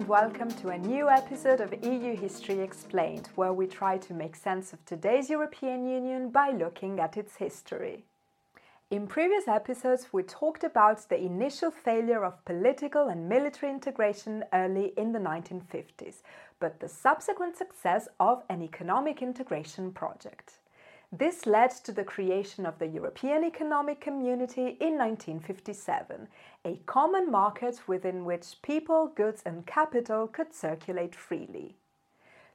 and welcome to a new episode of EU History Explained, where we try to make sense of today's European Union by looking at its history. In previous episodes, we talked about the initial failure of political and military integration early in the 1950s, but the subsequent success of an economic integration project. This led to the creation of the European Economic Community in 1957, a common market within which people, goods, and capital could circulate freely.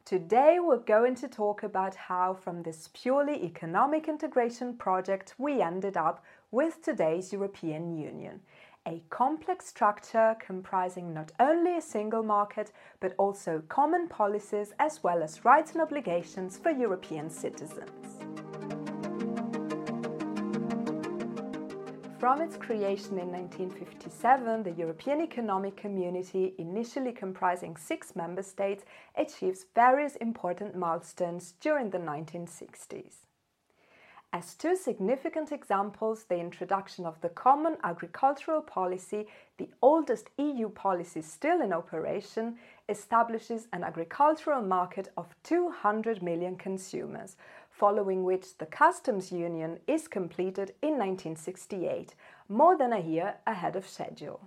Today, we're going to talk about how, from this purely economic integration project, we ended up with today's European Union, a complex structure comprising not only a single market but also common policies as well as rights and obligations for European citizens. From its creation in 1957, the European Economic Community, initially comprising six member states, achieves various important milestones during the 1960s. As two significant examples, the introduction of the Common Agricultural Policy, the oldest EU policy still in operation, establishes an agricultural market of 200 million consumers, following which the customs union is completed in 1968, more than a year ahead of schedule.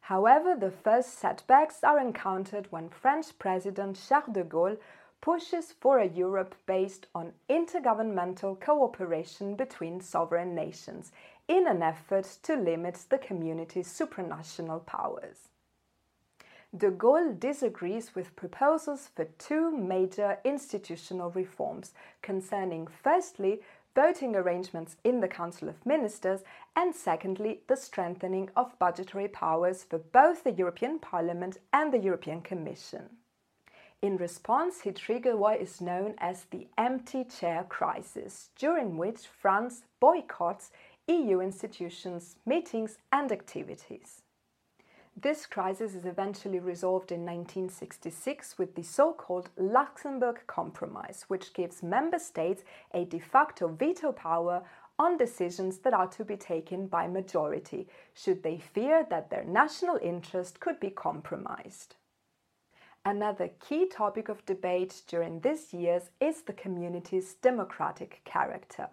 However, the first setbacks are encountered when French President Charles de Gaulle pushes for a Europe based on intergovernmental cooperation between sovereign nations in an effort to limit the community's supranational powers de Gaulle disagrees with proposals for two major institutional reforms concerning, firstly, voting arrangements in the Council of Ministers, and secondly, the strengthening of budgetary powers for both the European Parliament and the European Commission. In response, he triggered what is known as the empty chair crisis, during which France boycotts EU institutions' meetings and activities. This crisis is eventually resolved in 1966 with the so called Luxembourg Compromise, which gives member states a de facto veto power on decisions that are to be taken by majority, should they fear that their national interest could be compromised. Another key topic of debate during these years is the community's democratic character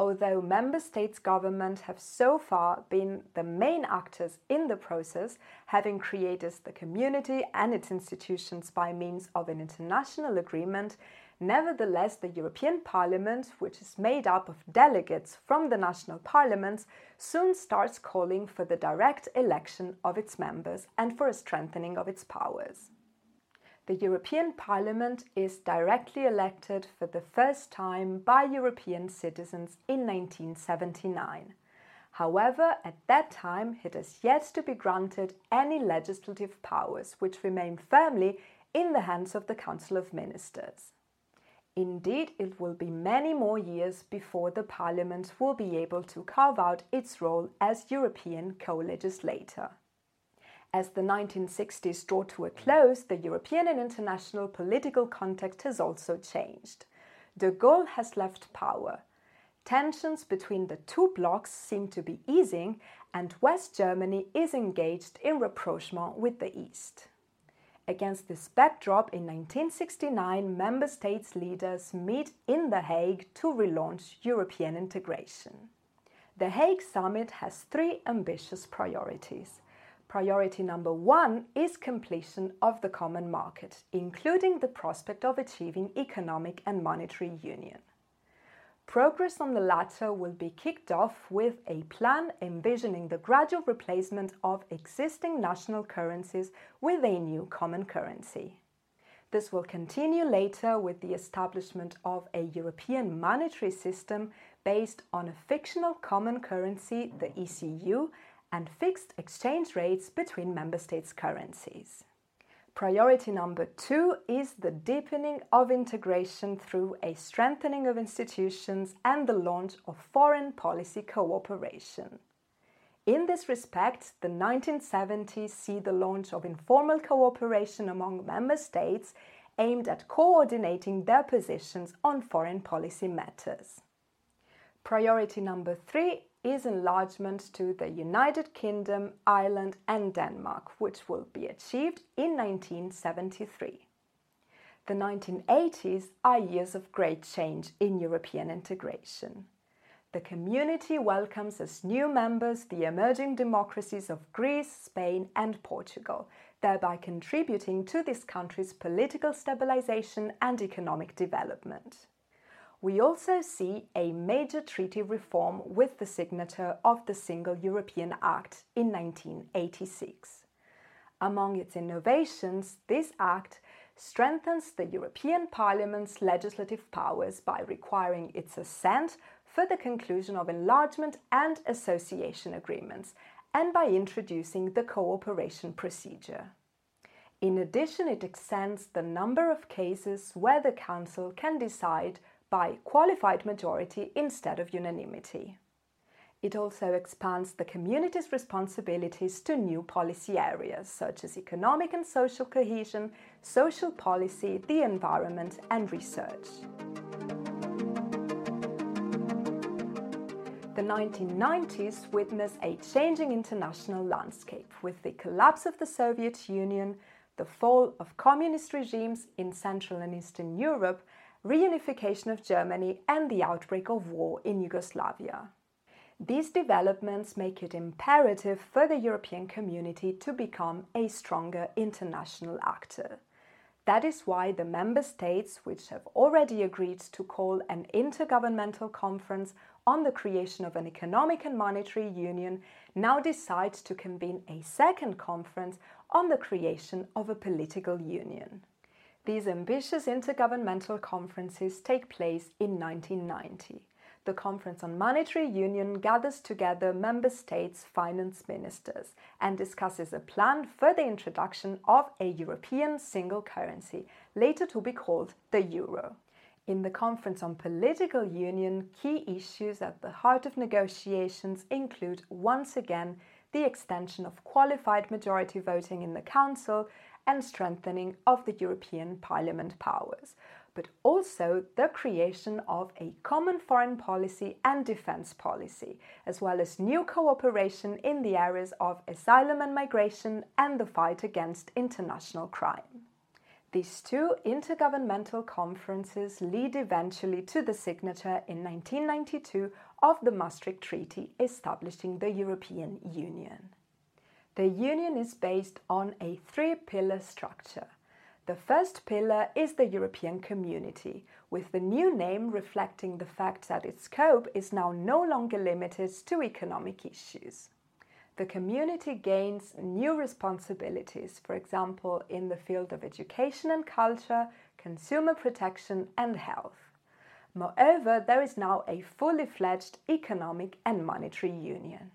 although member states' governments have so far been the main actors in the process, having created the community and its institutions by means of an international agreement, nevertheless, the European Parliament, which is made up of delegates from the national parliaments, soon starts calling for the direct election of its members and for a strengthening of its powers the European Parliament is directly elected for the first time by European citizens in 1979. However, at that time, it has yet to be granted any legislative powers, which remain firmly in the hands of the Council of Ministers. Indeed, it will be many more years before the Parliament will be able to carve out its role as European co legislator. As the 1960s draw to a close, the European and international political context has also changed. De Gaulle has left power. Tensions between the two blocs seem to be easing, and West Germany is engaged in rapprochement with the East. Against this backdrop, in 1969, member states' leaders meet in The Hague to relaunch European integration. The Hague summit has three ambitious priorities Priority number one is completion of the common market, including the prospect of achieving economic and monetary union. Progress on the latter will be kicked off with a plan envisioning the gradual replacement of existing national currencies with a new common currency. This will continue later with the establishment of a European monetary system based on a fictional common currency, the ECU, and fixed exchange rates between member states' currencies. Priority number two is the deepening of integration through a strengthening of institutions and the launch of foreign policy cooperation. In this respect, the 1970s see the launch of informal cooperation among member states aimed at coordinating their positions on foreign policy matters. Priority number three is enlargement to the United Kingdom, Ireland, and Denmark, which will be achieved in 1973. The 1980s are years of great change in European integration. The community welcomes as new members the emerging democracies of Greece, Spain, and Portugal, thereby contributing to this country's political stabilization and economic development. We also see a major treaty reform with the signature of the Single European Act in 1986. Among its innovations, this act strengthens the European Parliament's legislative powers by requiring its assent for the conclusion of enlargement and association agreements, and by introducing the cooperation procedure. In addition, it extends the number of cases where the Council can decide by qualified majority instead of unanimity. It also expands the community's responsibilities to new policy areas such as economic and social cohesion, social policy, the environment, and research. The 1990s witnessed a changing international landscape with the collapse of the Soviet Union, the fall of communist regimes in Central and Eastern Europe, reunification of Germany, and the outbreak of war in Yugoslavia. These developments make it imperative for the European community to become a stronger international actor. That is why the member states, which have already agreed to call an intergovernmental conference on the creation of an economic and monetary union, now decide to convene a second conference on the creation of a political union. These ambitious intergovernmental conferences take place in 1990. The Conference on Monetary Union gathers together member states' finance ministers and discusses a plan for the introduction of a European single currency, later to be called the euro. In the Conference on Political Union, key issues at the heart of negotiations include once again the extension of qualified majority voting in the Council and strengthening of the European Parliament powers, but also the creation of a common foreign policy and defence policy, as well as new cooperation in the areas of asylum and migration and the fight against international crime. These two intergovernmental conferences lead eventually to the signature in 1992 of the Maastricht Treaty establishing the European Union. The Union is based on a three pillar structure. The first pillar is the European Community, with the new name reflecting the fact that its scope is now no longer limited to economic issues the community gains new responsibilities, for example, in the field of education and culture, consumer protection, and health. Moreover, there is now a fully fledged economic and monetary union.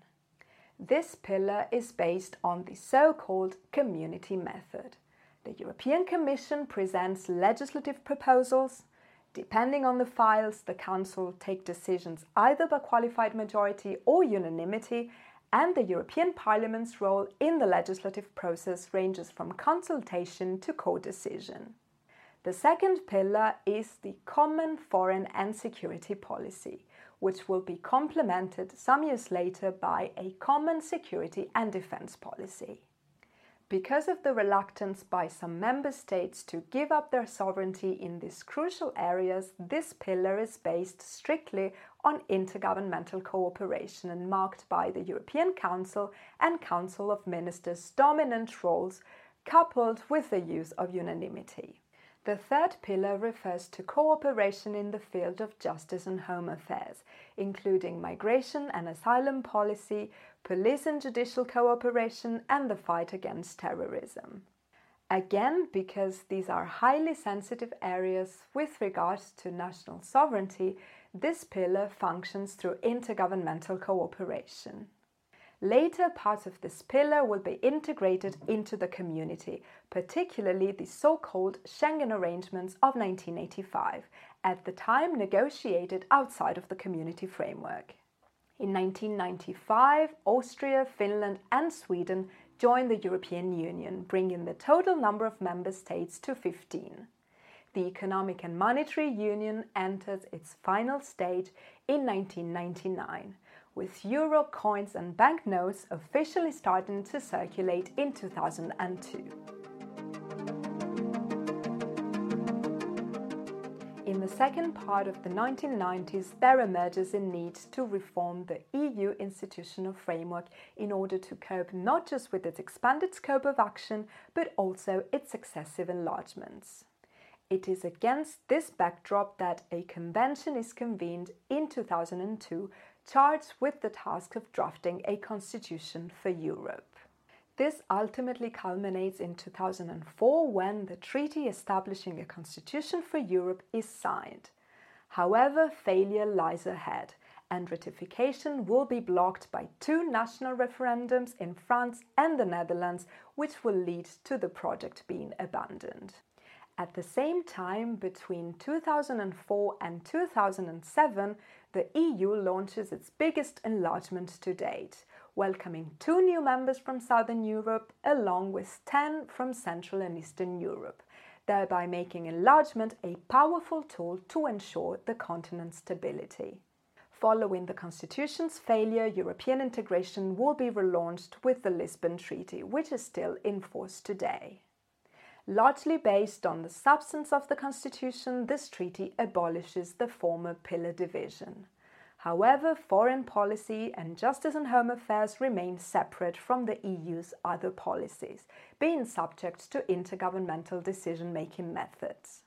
This pillar is based on the so called community method. The European Commission presents legislative proposals. Depending on the files, the Council take decisions either by qualified majority or unanimity and the European Parliament's role in the legislative process ranges from consultation to co-decision. The second pillar is the common foreign and security policy, which will be complemented some years later by a common security and defense policy. Because of the reluctance by some member states to give up their sovereignty in these crucial areas, this pillar is based strictly on intergovernmental cooperation and marked by the European Council and Council of Ministers' dominant roles, coupled with the use of unanimity. The third pillar refers to cooperation in the field of justice and home affairs, including migration and asylum policy, police and judicial cooperation, and the fight against terrorism. Again, because these are highly sensitive areas with regards to national sovereignty, this pillar functions through intergovernmental cooperation. Later parts of this pillar will be integrated into the community, particularly the so called Schengen arrangements of 1985, at the time negotiated outside of the community framework. In 1995, Austria, Finland, and Sweden joined the European Union, bringing the total number of member states to 15 the Economic and Monetary Union entered its final stage in 1999, with euro coins and banknotes officially starting to circulate in 2002. In the second part of the 1990s, there emerges a need to reform the EU institutional framework in order to cope not just with its expanded scope of action, but also its successive enlargements. It is against this backdrop that a convention is convened in 2002 charged with the task of drafting a constitution for Europe. This ultimately culminates in 2004 when the treaty establishing a constitution for Europe is signed. However, failure lies ahead, and ratification will be blocked by two national referendums in France and the Netherlands, which will lead to the project being abandoned. At the same time, between 2004 and 2007, the EU launches its biggest enlargement to date, welcoming two new members from Southern Europe along with 10 from Central and Eastern Europe, thereby making enlargement a powerful tool to ensure the continent's stability. Following the Constitution's failure, European integration will be relaunched with the Lisbon Treaty, which is still in force today. Largely based on the substance of the Constitution, this treaty abolishes the former pillar division. However, foreign policy and justice and home affairs remain separate from the EU's other policies, being subject to intergovernmental decision making methods.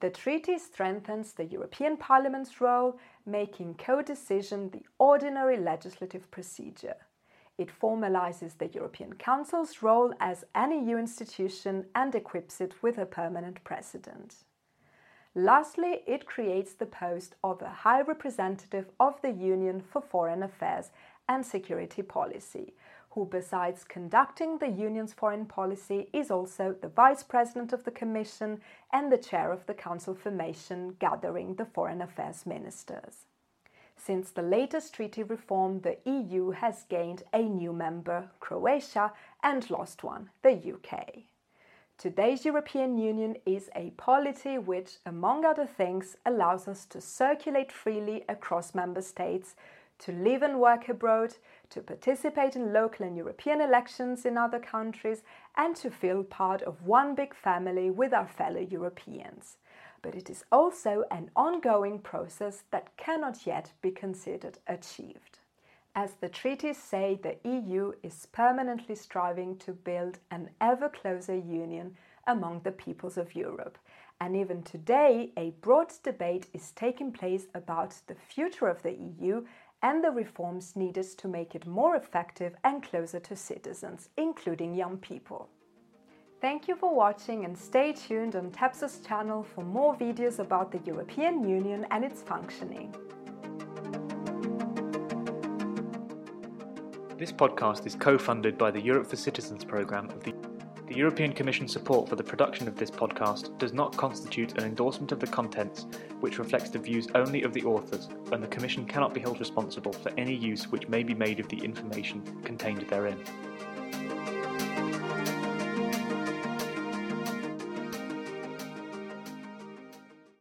The treaty strengthens the European Parliament's role, making co-decision the ordinary legislative procedure. It formalizes the European Council's role as an EU institution and equips it with a permanent president. Lastly, it creates the post of a High Representative of the Union for Foreign Affairs and Security Policy, who, besides conducting the Union's foreign policy, is also the Vice President of the Commission and the Chair of the Council Formation, gathering the Foreign Affairs Ministers. Since the latest treaty reform, the EU has gained a new member, Croatia, and lost one, the UK. Today's European Union is a polity which, among other things, allows us to circulate freely across member states, to live and work abroad, to participate in local and European elections in other countries, and to feel part of one big family with our fellow Europeans but it is also an ongoing process that cannot yet be considered achieved. As the treaties say, the EU is permanently striving to build an ever closer union among the peoples of Europe. And even today, a broad debate is taking place about the future of the EU and the reforms needed to make it more effective and closer to citizens, including young people. Thank you for watching and stay tuned on TEPSA's channel for more videos about the European Union and its functioning. This podcast is co-funded by the Europe for Citizens programme of the the European Commission support for the production of this podcast does not constitute an endorsement of the contents, which reflects the views only of the authors, and the Commission cannot be held responsible for any use which may be made of the information contained therein.